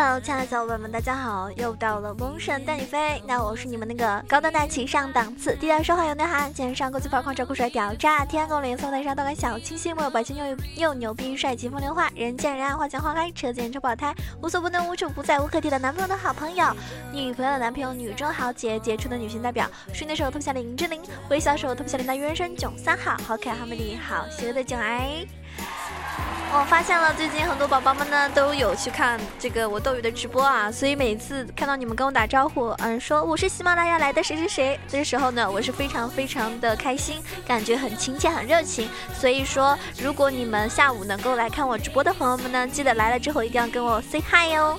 Hello，亲爱的小伙伴们，大家好！又到了萌神带你飞，那我是你们那个高端大气上档次、低调奢华有内涵、肩上国际范、狂拽酷帅屌炸天、公脸松台上动感小清新、没有白金又又牛逼、帅气风流话、人见人爱、花见花开、车见车爆胎、无所不能、无处不在、无可替代男朋友的好朋友、女朋友的男朋友、女中豪杰、杰出的女性代表、睡的时候特别像林志玲、微笑时候特别像林大原声囧三好、好可爱好美丽好邪恶的囧儿。我发现了，最近很多宝宝们呢都有去看这个我斗鱼的直播啊，所以每次看到你们跟我打招呼，嗯，说我是喜马拉雅来的谁谁谁，这时候呢，我是非常非常的开心，感觉很亲切很热情。所以说，如果你们下午能够来看我直播的朋友们呢，记得来了之后一定要跟我 say hi 哟。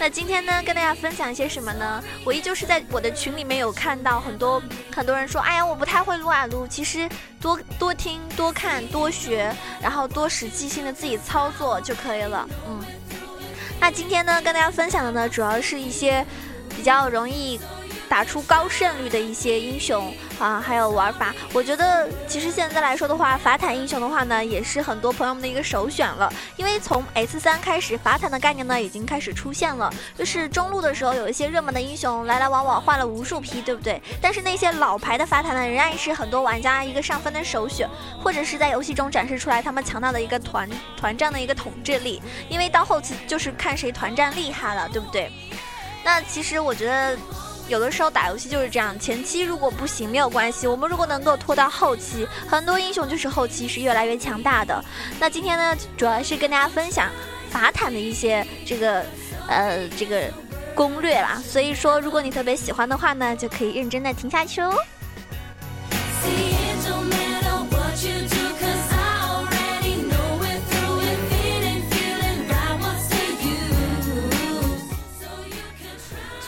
那今天呢，跟大家分享一些什么呢？我依旧是在我的群里面有看到很多很多人说，哎呀，我不太会撸啊撸。其实多多听、多看、多学，然后多实际性的自己操作就可以了。嗯，那今天呢，跟大家分享的呢，主要是一些比较容易。打出高胜率的一些英雄啊，还有玩法，我觉得其实现在来说的话，法坦英雄的话呢，也是很多朋友们的一个首选了。因为从 S 三开始，法坦的概念呢已经开始出现了。就是中路的时候，有一些热门的英雄来来往往换了无数批，对不对？但是那些老牌的法坦呢，仍然是很多玩家一个上分的首选，或者是在游戏中展示出来他们强大的一个团团战的一个统治力。因为到后期就是看谁团战厉害了，对不对？那其实我觉得。有的时候打游戏就是这样，前期如果不行没有关系，我们如果能够拖到后期，很多英雄就是后期是越来越强大的。那今天呢，主要是跟大家分享法坦的一些这个呃这个攻略啦。所以说，如果你特别喜欢的话呢，就可以认真的听下去哦。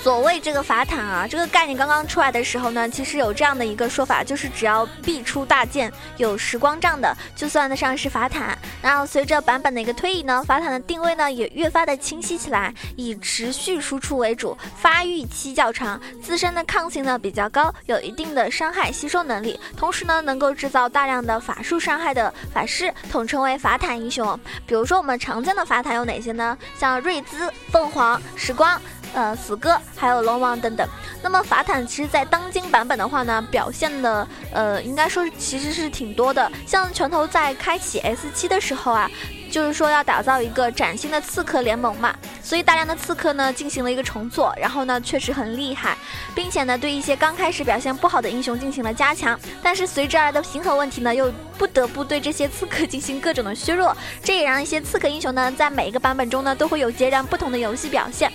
所谓这个法坦啊，这个概念刚刚出来的时候呢，其实有这样的一个说法，就是只要必出大剑有时光杖的，就算得上是法坦。然后随着版本的一个推移呢，法坦的定位呢也越发的清晰起来，以持续输出为主，发育期较长，自身的抗性呢比较高，有一定的伤害吸收能力，同时呢能够制造大量的法术伤害的法师，统称为法坦英雄。比如说我们常见的法坦有哪些呢？像瑞兹、凤凰、时光。呃，死哥还有龙王等等。那么法坦其实，在当今版本的话呢，表现的呃，应该说其实是挺多的。像拳头在开启 S 七的时候啊，就是说要打造一个崭新的刺客联盟嘛，所以大量的刺客呢进行了一个重做，然后呢确实很厉害，并且呢对一些刚开始表现不好的英雄进行了加强。但是随之而来的平衡问题呢，又不得不对这些刺客 进行各种的削弱，这也让一些刺客英雄呢，在每一个版本中呢，都会有截然不同的游戏表现。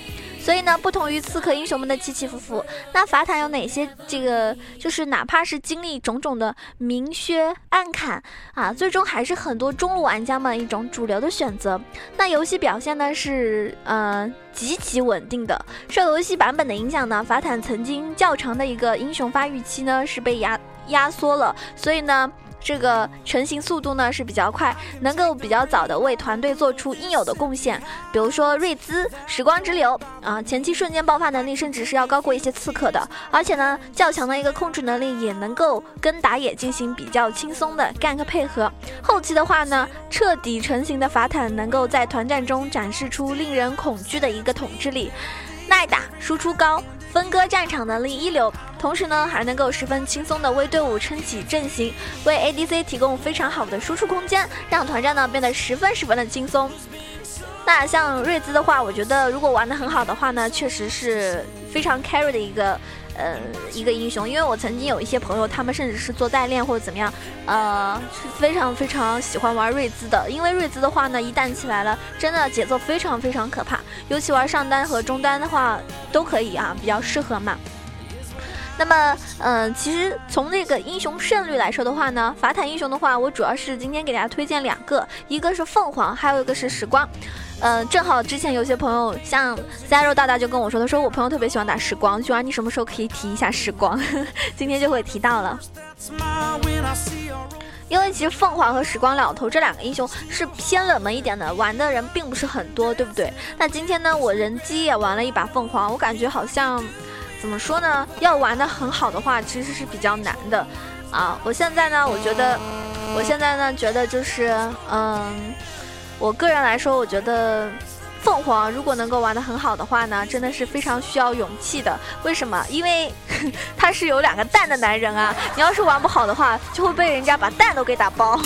所以呢，不同于刺客英雄们的起起伏伏，那法坦有哪些？这个就是哪怕是经历种种的明削暗砍啊，最终还是很多中路玩家们一种主流的选择。那游戏表现呢是呃极其稳定的。受游戏版本的影响呢，法坦曾经较长的一个英雄发育期呢是被压压缩了，所以呢。这个成型速度呢是比较快，能够比较早的为团队做出应有的贡献。比如说瑞兹时光之流啊，前期瞬间爆发能力甚至是要高过一些刺客的，而且呢较强的一个控制能力也能够跟打野进行比较轻松的 gank 配合。后期的话呢，彻底成型的法坦能够在团战中展示出令人恐惧的一个统治力，耐打输出高。分割战场能力一流，同时呢还能够十分轻松的为队伍撑起阵型，为 ADC 提供非常好的输出空间，让团战呢变得十分十分的轻松。那像瑞兹的话，我觉得如果玩的很好的话呢，确实是非常 carry 的一个。呃，一个英雄，因为我曾经有一些朋友，他们甚至是做代练或者怎么样，呃，是非常非常喜欢玩瑞兹的。因为瑞兹的话呢，一旦起来了，真的节奏非常非常可怕。尤其玩上单和中单的话，都可以啊，比较适合嘛。那么，嗯，其实从这个英雄胜率来说的话呢，法坦英雄的话，我主要是今天给大家推荐两个，一个是凤凰，还有一个是时光。嗯，正好之前有些朋友像 Zero 大大就跟我说，他说我朋友特别喜欢打时光，喜欢你什么时候可以提一下时光，今天就会提到了。因为其实凤凰和时光老头这两个英雄是偏冷门一点的，玩的人并不是很多，对不对？那今天呢，我人机也玩了一把凤凰，我感觉好像。怎么说呢？要玩的很好的话，其实是比较难的，啊！我现在呢，我觉得，我现在呢，觉得就是，嗯，我个人来说，我觉得凤凰如果能够玩得很好的话呢，真的是非常需要勇气的。为什么？因为 他是有两个蛋的男人啊！你要是玩不好的话，就会被人家把蛋都给打包。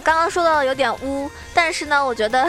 刚刚说到有点污，但是呢，我觉得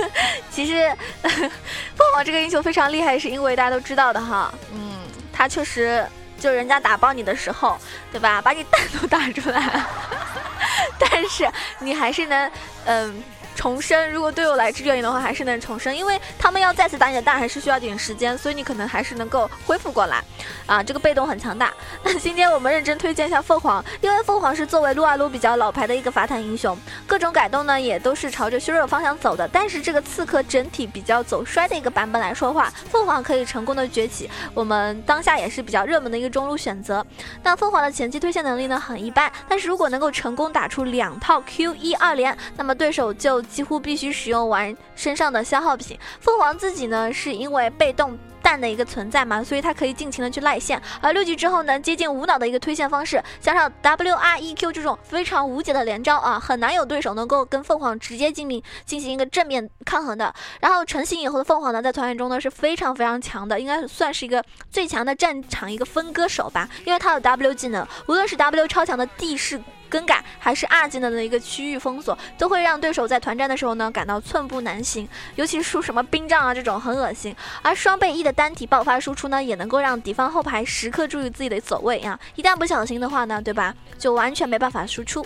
其实 凤凰这个英雄非常厉害，是因为大家都知道的哈，嗯，他确实就人家打爆你的时候，对吧，把你蛋都打出来，但是你还是能，嗯。重生，如果队友来支援你的话，还是能重生，因为他们要再次打你的蛋，还是需要点时间，所以你可能还是能够恢复过来，啊，这个被动很强大。那 今天我们认真推荐一下凤凰，因为凤凰是作为撸啊撸比较老牌的一个法坦英雄，各种改动呢也都是朝着削弱方向走的。但是这个刺客整体比较走衰的一个版本来说话，凤凰可以成功的崛起，我们当下也是比较热门的一个中路选择。那凤凰的前期推线能力呢很一般，但是如果能够成功打出两套 Q 一二连，那么对手就。几乎必须使用完身上的消耗品。凤凰自己呢，是因为被动蛋的一个存在嘛，所以它可以尽情的去赖线。而六级之后呢，接近无脑的一个推线方式，加上 W R E Q 这种非常无解的连招啊，很难有对手能够跟凤凰直接进行进行一个正面抗衡的。然后成型以后的凤凰呢，在团战中呢是非常非常强的，应该算是一个最强的战场一个分割手吧，因为它有 W 技能，无论是 W 超强的地势。更改还是二技能的一个区域封锁，都会让对手在团战的时候呢感到寸步难行，尤其是输什么冰杖啊这种很恶心。而双倍 E 的单体爆发输出呢，也能够让敌方后排时刻注意自己的走位啊，一旦不小心的话呢，对吧，就完全没办法输出。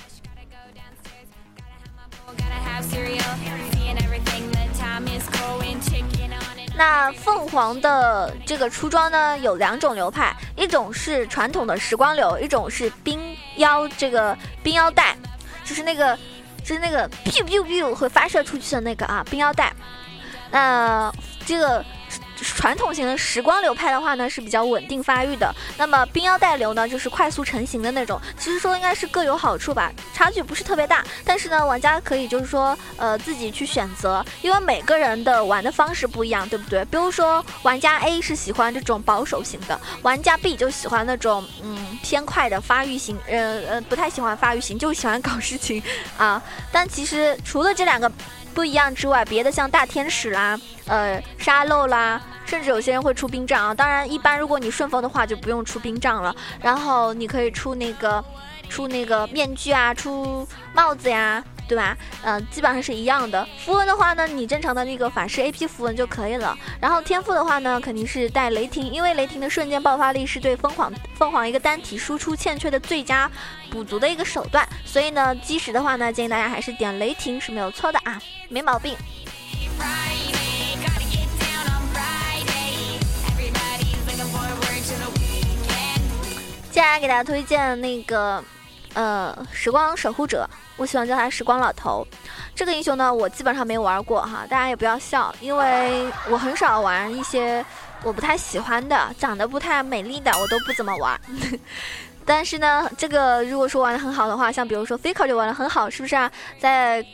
那凤凰的这个出装呢，有两种流派，一种是传统的时光流，一种是冰腰这个冰腰带，就是那个就是那个 biu biu biu 会发射出去的那个啊，冰腰带。那这个。传统型的时光流派的话呢是比较稳定发育的，那么冰妖带流呢就是快速成型的那种。其实说应该是各有好处吧，差距不是特别大。但是呢，玩家可以就是说呃自己去选择，因为每个人的玩的方式不一样，对不对？比如说玩家 A 是喜欢这种保守型的，玩家 B 就喜欢那种嗯偏快的发育型，呃呃不太喜欢发育型，就喜欢搞事情啊。但其实除了这两个。不一样之外，别的像大天使啦，呃，沙漏啦，甚至有些人会出冰杖啊。当然，一般如果你顺风的话，就不用出冰杖了。然后你可以出那个，出那个面具啊，出帽子呀。对吧？嗯，基本上是一样的。符文的话呢，你正常的那个法师 A P 符文就可以了。然后天赋的话呢，肯定是带雷霆，因为雷霆的瞬间爆发力是对凤凰凤凰一个单体输出欠缺的最佳补足的一个手段。所以呢，基石的话呢，建议大家还是点雷霆是没有错的啊，没毛病。接下来给大家推荐那个。呃，时光守护者，我喜欢叫他时光老头。这个英雄呢，我基本上没玩过哈，大家也不要笑，因为我很少玩一些我不太喜欢的、长得不太美丽的，我都不怎么玩。但是呢，这个如果说玩的很好的话，像比如说 Faker 就玩的很好，是不是啊？在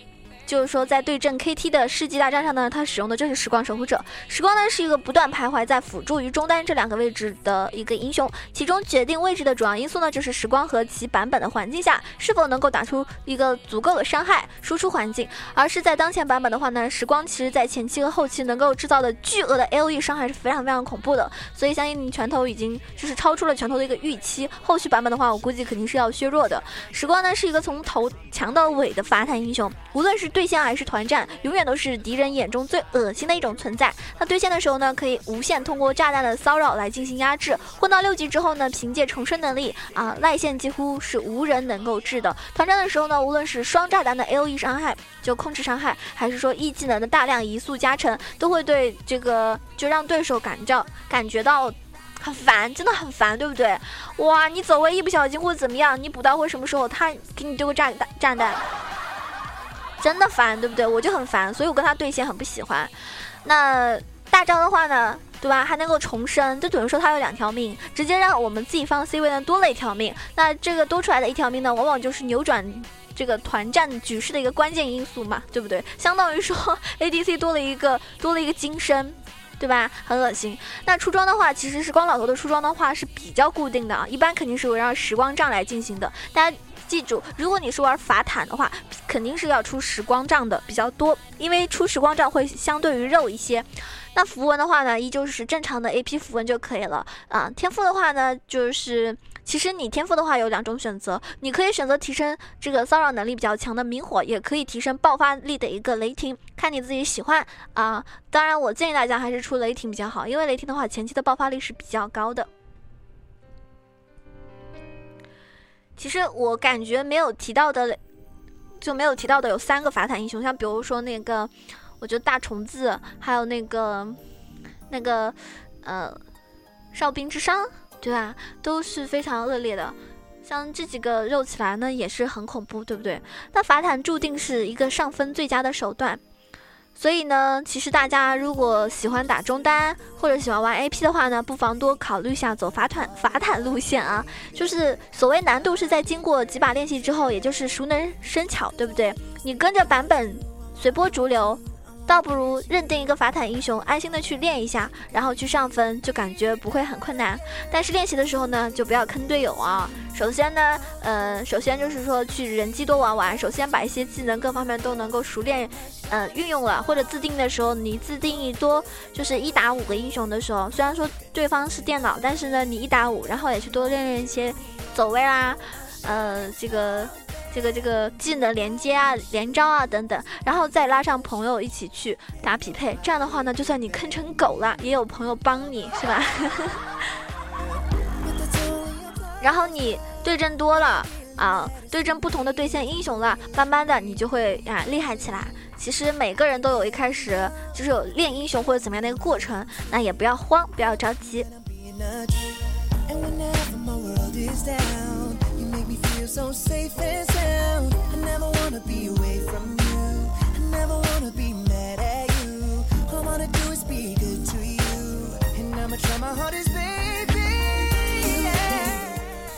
就是说，在对阵 KT 的世纪大战上呢，他使用的就是时光守护者。时光呢是一个不断徘徊在辅助与中单这两个位置的一个英雄，其中决定位置的主要因素呢，就是时光和其版本的环境下是否能够打出一个足够的伤害输出环境。而是在当前版本的话呢，时光其实在前期和后期能够制造的巨额的 AOE 伤害是非常非常恐怖的，所以相信拳头已经就是超出了拳头的一个预期。后续版本的话，我估计肯定是要削弱的。时光呢是一个从头强到尾的法坦英雄，无论是对。线还是团战，永远都是敌人眼中最恶心的一种存在。那对线的时候呢，可以无限通过炸弹的骚扰来进行压制。混到六级之后呢，凭借重生能力啊，赖线几乎是无人能够治的。团战的时候呢，无论是双炸弹的 A O E 伤害，就控制伤害，还是说 E 技能的大量移速加成，都会对这个就让对手感觉感觉到很烦，真的很烦，对不对？哇，你走位一不小心或者怎么样，你补刀会什么时候他给你丢个炸弹炸弹？真的烦，对不对？我就很烦，所以我跟他对线很不喜欢。那大招的话呢，对吧？还能够重生，就等于说他有两条命，直接让我们自己放 C 位呢多了一条命。那这个多出来的一条命呢，往往就是扭转这个团战局势的一个关键因素嘛，对不对？相当于说 ADC 多了一个多了一个金身。对吧？很恶心。那出装的话，其实时光老头的出装的话是比较固定的啊，一般肯定是围绕时光杖来进行的。大家记住，如果你是玩法坦的话，肯定是要出时光杖的比较多，因为出时光杖会相对于肉一些。那符文的话呢，依旧是正常的 AP 符文就可以了啊。天赋的话呢，就是。其实你天赋的话有两种选择，你可以选择提升这个骚扰能力比较强的明火，也可以提升爆发力的一个雷霆，看你自己喜欢啊。当然，我建议大家还是出雷霆比较好，因为雷霆的话前期的爆发力是比较高的。其实我感觉没有提到的，就没有提到的有三个法坦英雄，像比如说那个，我觉得大虫子，还有那个那个呃哨兵之殇。对吧？都是非常恶劣的，像这几个肉起来呢，也是很恐怖，对不对？那法坦注定是一个上分最佳的手段，所以呢，其实大家如果喜欢打中单或者喜欢玩 AP 的话呢，不妨多考虑一下走法坦法坦路线啊。就是所谓难度是在经过几把练习之后，也就是熟能生巧，对不对？你跟着版本随波逐流。倒不如认定一个法坦英雄，安心的去练一下，然后去上分，就感觉不会很困难。但是练习的时候呢，就不要坑队友啊。首先呢，呃，首先就是说去人机多玩玩，首先把一些技能各方面都能够熟练，呃，运用了。或者自定的时候，你自定义多就是一打五个英雄的时候，虽然说对方是电脑，但是呢，你一打五，然后也去多练练一些走位啦，呃，这个。这个这个技能连接啊、连招啊等等，然后再拉上朋友一起去打匹配，这样的话呢，就算你坑成狗了，也有朋友帮你，是吧？然后你对阵多了啊，对阵不同的对线英雄了，慢慢的你就会啊厉害起来。其实每个人都有一开始就是有练英雄或者怎么样的一个过程，那也不要慌，不要着急。Me feel so safe and sound. I never wanna be away from you. I never wanna be mad at you，I wanna do is be good to you. And I'ma try my hardest, baby.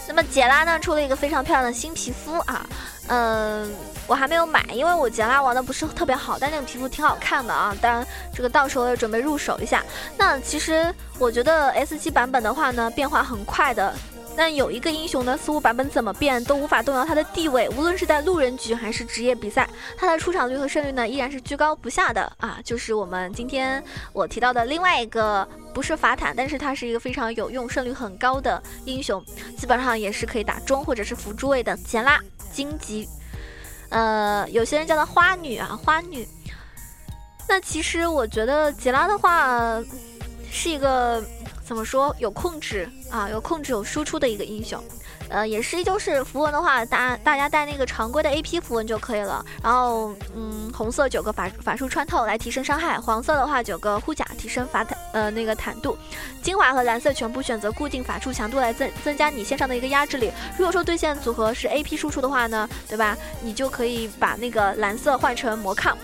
那么杰拉呢，出了一个非常漂亮的新皮肤啊，嗯、我还没有买，因为我杰拉玩的不是特别好，但那个皮肤挺好看的啊，当然这个到时候准备入手一下。那其实我觉得 S 七版本的话呢，变化很快的，但有一个英雄呢，似乎版本怎么变都无法动摇他的地位，无论是在路人局还是职业比赛，他的出场率和胜率呢依然是居高不下的啊！就是我们今天我提到的另外一个，不是法坦，但是他是一个非常有用、胜率很高的英雄，基本上也是可以打中或者是辅助位的杰拉荆棘，呃，有些人叫她花女啊，花女。那其实我觉得杰拉的话是一个。怎么说有控制啊，有控制有输出的一个英雄，呃，也是依旧是符文的话，大大家带那个常规的 A P 符文就可以了。然后，嗯，红色九个法法术穿透来提升伤害，黄色的话九个护甲提升法坦呃那个坦度，精华和蓝色全部选择固定法术强度来增增加你线上的一个压制力。如果说对线组合是 A P 输出的话呢，对吧？你就可以把那个蓝色换成魔抗。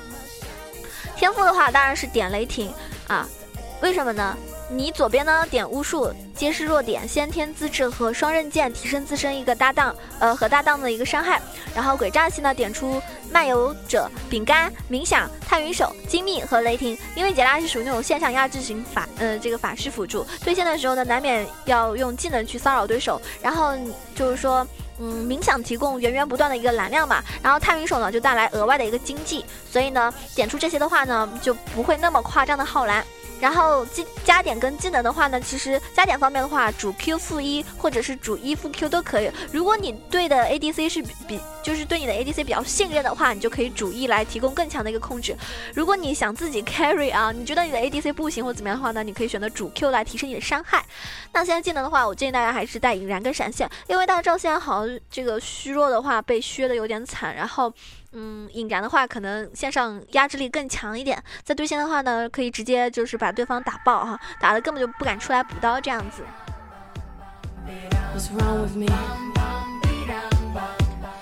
天赋的话当然是点雷霆啊，为什么呢？你左边呢点巫术，揭示弱点，先天资质和双刃剑提升自身一个搭档，呃和搭档的一个伤害。然后鬼诈系呢点出漫游者、饼干、冥想、探云手、精密和雷霆。因为杰拉是属于那种线上压制型法，呃这个法师辅助，对线的时候呢难免要用技能去骚扰对手。然后就是说，嗯冥想提供源源不断的一个蓝量嘛，然后探云手呢就带来额外的一个经济，所以呢点出这些的话呢就不会那么夸张的耗蓝。然后技加点跟技能的话呢，其实加点方面的话，主 Q 负一或者是主一负 Q 都可以。如果你对的 ADC 是比就是对你的 ADC 比较信任的话，你就可以主 E 来提供更强的一个控制。如果你想自己 carry 啊，你觉得你的 ADC 不行或怎么样的话呢，你可以选择主 Q 来提升你的伤害。那现在技能的话，我建议大家还是带引燃跟闪现，因为大家知道现在好像这个虚弱的话被削的有点惨，然后。嗯，引燃的话可能线上压制力更强一点，在对线的话呢，可以直接就是把对方打爆哈，打的根本就不敢出来补刀这样子。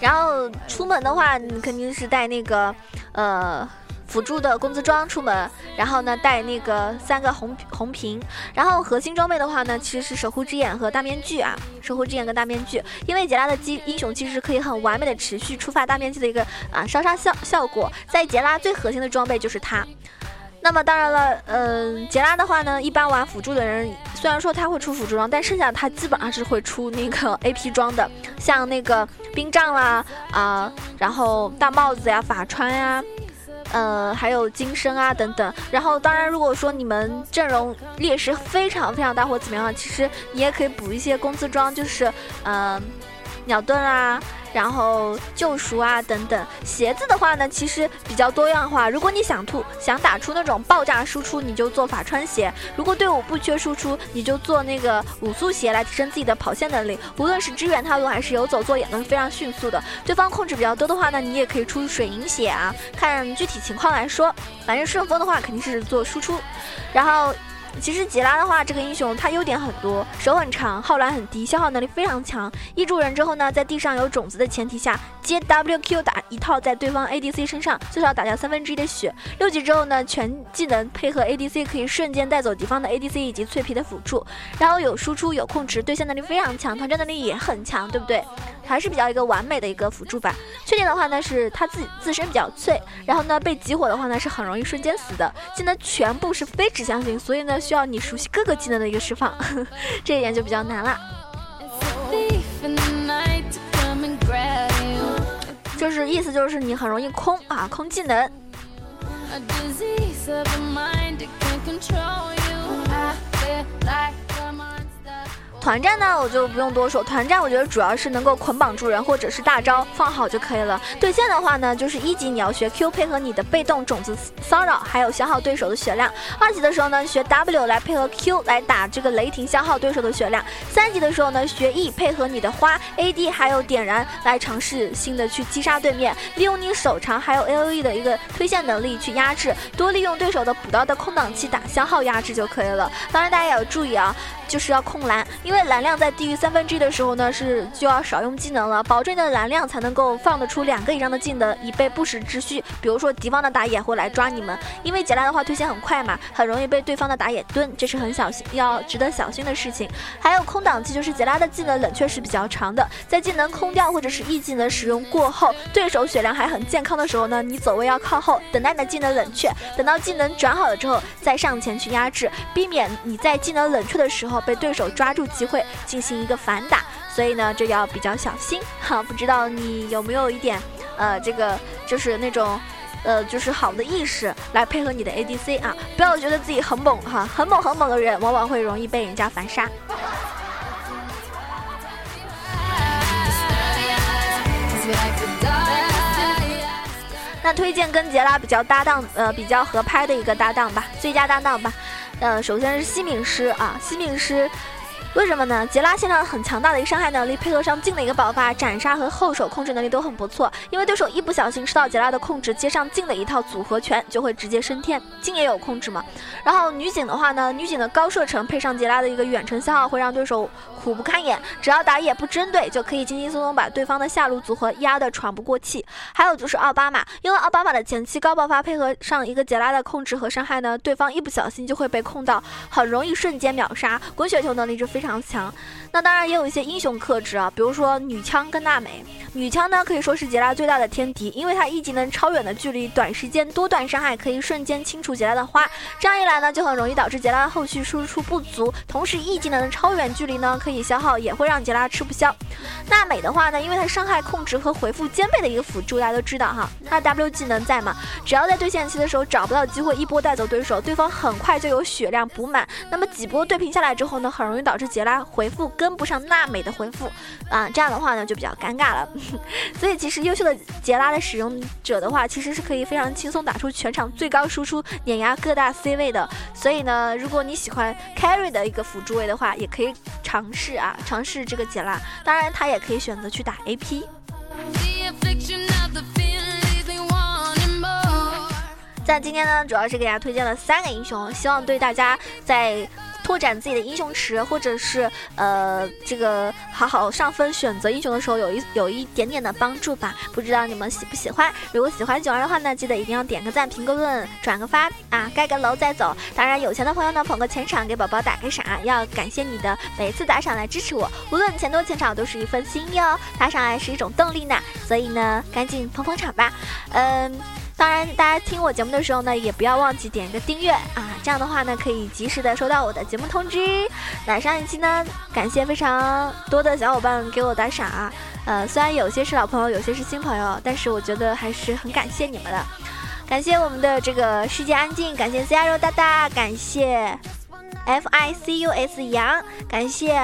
然后出门的话，你肯定是带那个呃辅助的工资装出门，然后呢带那个三个红红瓶，然后核心装备的话呢其实是守护之眼和大面具啊，守护之眼跟大面具，因为杰拉的机英雄其实可以很完美的持续触发大面具的一个啊烧杀效效果，在杰拉最核心的装备就是它。那么当然了，嗯，杰拉的话呢，一般玩辅助的人，虽然说他会出辅助装，但剩下他基本上是会出那个 AP 装的，像那个冰杖啦，啊，然后大帽子呀、法穿呀，呃，还有金身啊等等。然后当然，如果说你们阵容劣势非常非常大或怎么样，其实你也可以补一些工资装，就是嗯，鸟盾啊。然后救赎啊等等，鞋子的话呢，其实比较多样化。如果你想突想打出那种爆炸输出，你就做法穿鞋；如果队伍不缺输出，你就做那个五速鞋来提升自己的跑线能力。无论是支援套路还是游走，做也能非常迅速的。对方控制比较多的话呢，你也可以出水银鞋啊，看具体情况来说。反正顺风的话肯定是做输出，然后。其实吉拉的话，这个英雄他优点很多，手很长，耗蓝很低，消耗能力非常强。一助人之后呢，在地上有种子的前提下，接 W Q 打一套在对方 A D C 身上，最少打掉三分之一的血。六级之后呢，全技能配合 A D C 可以瞬间带走敌方的 A D C 以及脆皮的辅助，然后有输出有控制，对线能力非常强，团战能力也很强，对不对？还是比较一个完美的一个辅助吧。缺点的话呢，是他自己自身比较脆，然后呢被集火的话呢是很容易瞬间死的。技能全部是非指向性，所以呢需要你熟悉各个技能的一个释放，这一点就比较难了。就是意思就是你很容易空啊，空技能。团战呢，我就不用多说。团战我觉得主要是能够捆绑住人，或者是大招放好就可以了。对线的话呢，就是一级你要学 Q 配合你的被动种子骚扰，还有消耗对手的血量。二级的时候呢，学 W 来配合 Q 来打这个雷霆，消耗对手的血量。三级的时候呢，学 E 配合你的花 AD 还有点燃来尝试性的去击杀对面，利用你手长还有 AOE 的一个推线能力去压制，多利用对手的补刀的空档期打消耗压制就可以了。当然大家也要注意啊。就是要控蓝，因为蓝量在低于三分之一的时候呢，是就要少用技能了，保证你的蓝量才能够放得出两个以上的技能，以备不时之需。比如说敌方的打野会来抓你们，因为杰拉的话推线很快嘛，很容易被对方的打野蹲，这是很小心要值得小心的事情。还有空档期，就是杰拉的技能冷却是比较长的，在技能空掉或者是 E 技能使用过后，对手血量还很健康的时候呢，你走位要靠后，等待你的技能冷却，等到技能转好了之后再上前去压制，避免你在技能冷却的时候。被对手抓住机会进行一个反打，所以呢，这要比较小心哈。不知道你有没有一点，呃，这个就是那种，呃，就是好的意识来配合你的 ADC 啊，不要觉得自己很猛哈，很猛很猛的人往往会容易被人家反杀。那推荐跟杰拉比较搭档，呃，比较合拍的一个搭档吧，最佳搭档吧。呃，首先是西敏师啊，西敏师。为什么呢？杰拉现在很强大的一个伤害能力，配合上镜的一个爆发、斩杀和后手控制能力都很不错。因为对手一不小心吃到杰拉的控制，接上镜的一套组合拳，就会直接升天。镜也有控制嘛。然后女警的话呢，女警的高射程配上杰拉的一个远程消耗，会让对手苦不堪言。只要打野不针对，就可以轻轻松松把对方的下路组合压得喘不过气。还有就是奥巴马，因为奥巴马的前期高爆发配合上一个杰拉的控制和伤害呢，对方一不小心就会被控到，很容易瞬间秒杀。滚雪球能力就非。非常强，那当然也有一些英雄克制啊，比如说女枪跟娜美。女枪呢可以说是杰拉最大的天敌，因为她一技能超远的距离，短时间多段伤害，可以瞬间清除杰拉的花。这样一来呢，就很容易导致杰拉的后续输出不足。同时，一技能的超远距离呢可以消耗，也会让杰拉吃不消。娜美的话呢，因为她伤害控制和回复兼备的一个辅助，大家都知道哈，她 W 技能在嘛，只要在对线期的时候找不到机会一波带走对手，对方很快就有血量补满。那么几波对平下来之后呢，很容易导致杰拉回复跟不上娜美的回复啊，这样的话呢就比较尴尬了。所以其实优秀的杰拉的使用者的话，其实是可以非常轻松打出全场最高输出，碾压各大 C 位的。所以呢，如果你喜欢 carry 的一个辅助位的话，也可以尝试啊，尝试这个杰拉。当然，他也可以选择去打 AP。在今天呢，主要是给大家推荐了三个英雄，希望对大家在。拓展自己的英雄池，或者是呃这个好好上分选择英雄的时候有一有一点点的帮助吧。不知道你们喜不喜欢？如果喜欢囧儿的话呢，记得一定要点个赞、评个论、转个发啊，盖个楼再走。当然有钱的朋友呢，捧个钱场给宝宝打个赏，要感谢你的每次打赏来支持我，无论钱多钱少都是一份心意哦。打赏来是一种动力呢，所以呢，赶紧捧捧场吧。嗯。当然，大家听我节目的时候呢，也不要忘记点一个订阅啊，这样的话呢，可以及时的收到我的节目通知。那上一期呢，感谢非常多的小伙伴给我打赏啊，呃，虽然有些是老朋友，有些是新朋友，但是我觉得还是很感谢你们的。感谢我们的这个世界安静，感谢 C R 肉大大，感谢。F I C U S 杨，感谢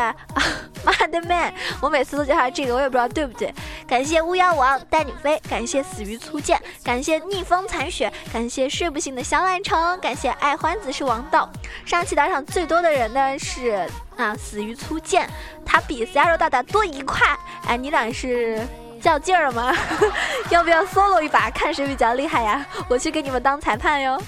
Madman，我每次都叫他这个，我也不知道对不对。感谢巫妖王带你飞，感谢死鱼粗剑，感谢逆风残雪，感谢睡不醒的小懒虫，感谢爱欢子是王道。上期打赏最多的人呢是啊死鱼粗剑，他比 C R 大大多一块。哎，你俩是较劲儿吗？要不要 solo 一把，看谁比较厉害呀？我去给你们当裁判哟。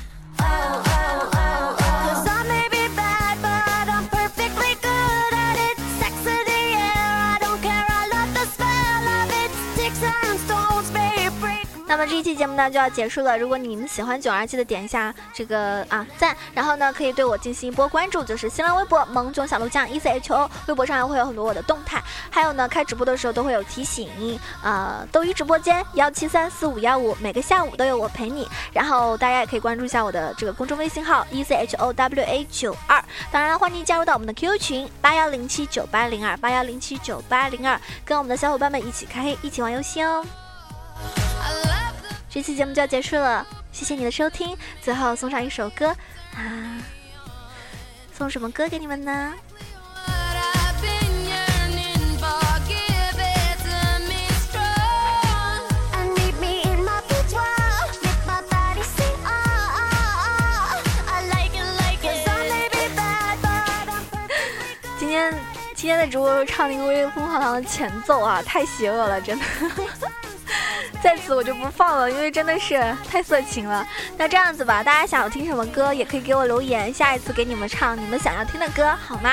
那么这一期节目呢就要结束了。如果你们喜欢九儿，记得点一下这个啊赞，然后呢可以对我进行一波关注，就是新浪微博萌囧小鹿酱 E C H O，微博上还会有很多我的动态，还有呢开直播的时候都会有提醒。呃，斗鱼直播间幺七三四五幺五，每个下午都有我陪你。然后大家也可以关注一下我的这个公众微信号 E C H O W A 九二，当然了欢迎加入到我们的 QQ 群八幺零七九八零二八幺零七九八零二，跟我们的小伙伴们一起开黑，一起玩游戏哦。这期节目就要结束了，谢谢你的收听。最后送上一首歌啊，送什么歌给你们呢？今天今天的直播唱那个《威风堂堂》的前奏啊，太邪恶了，真的。在此我就不放了，因为真的是太色情了。那这样子吧，大家想要听什么歌，也可以给我留言，下一次给你们唱你们想要听的歌，好吗？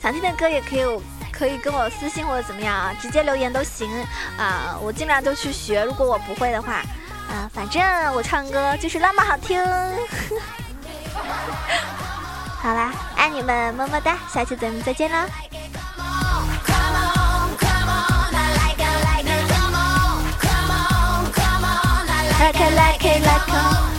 想听的歌也可以，可以跟我私信或者怎么样啊，直接留言都行啊，我尽量都去学。如果我不会的话，啊，反正我唱歌就是那么好听。好啦，爱你们，么么哒，下期咱们再见啦。Like it, like it, like it.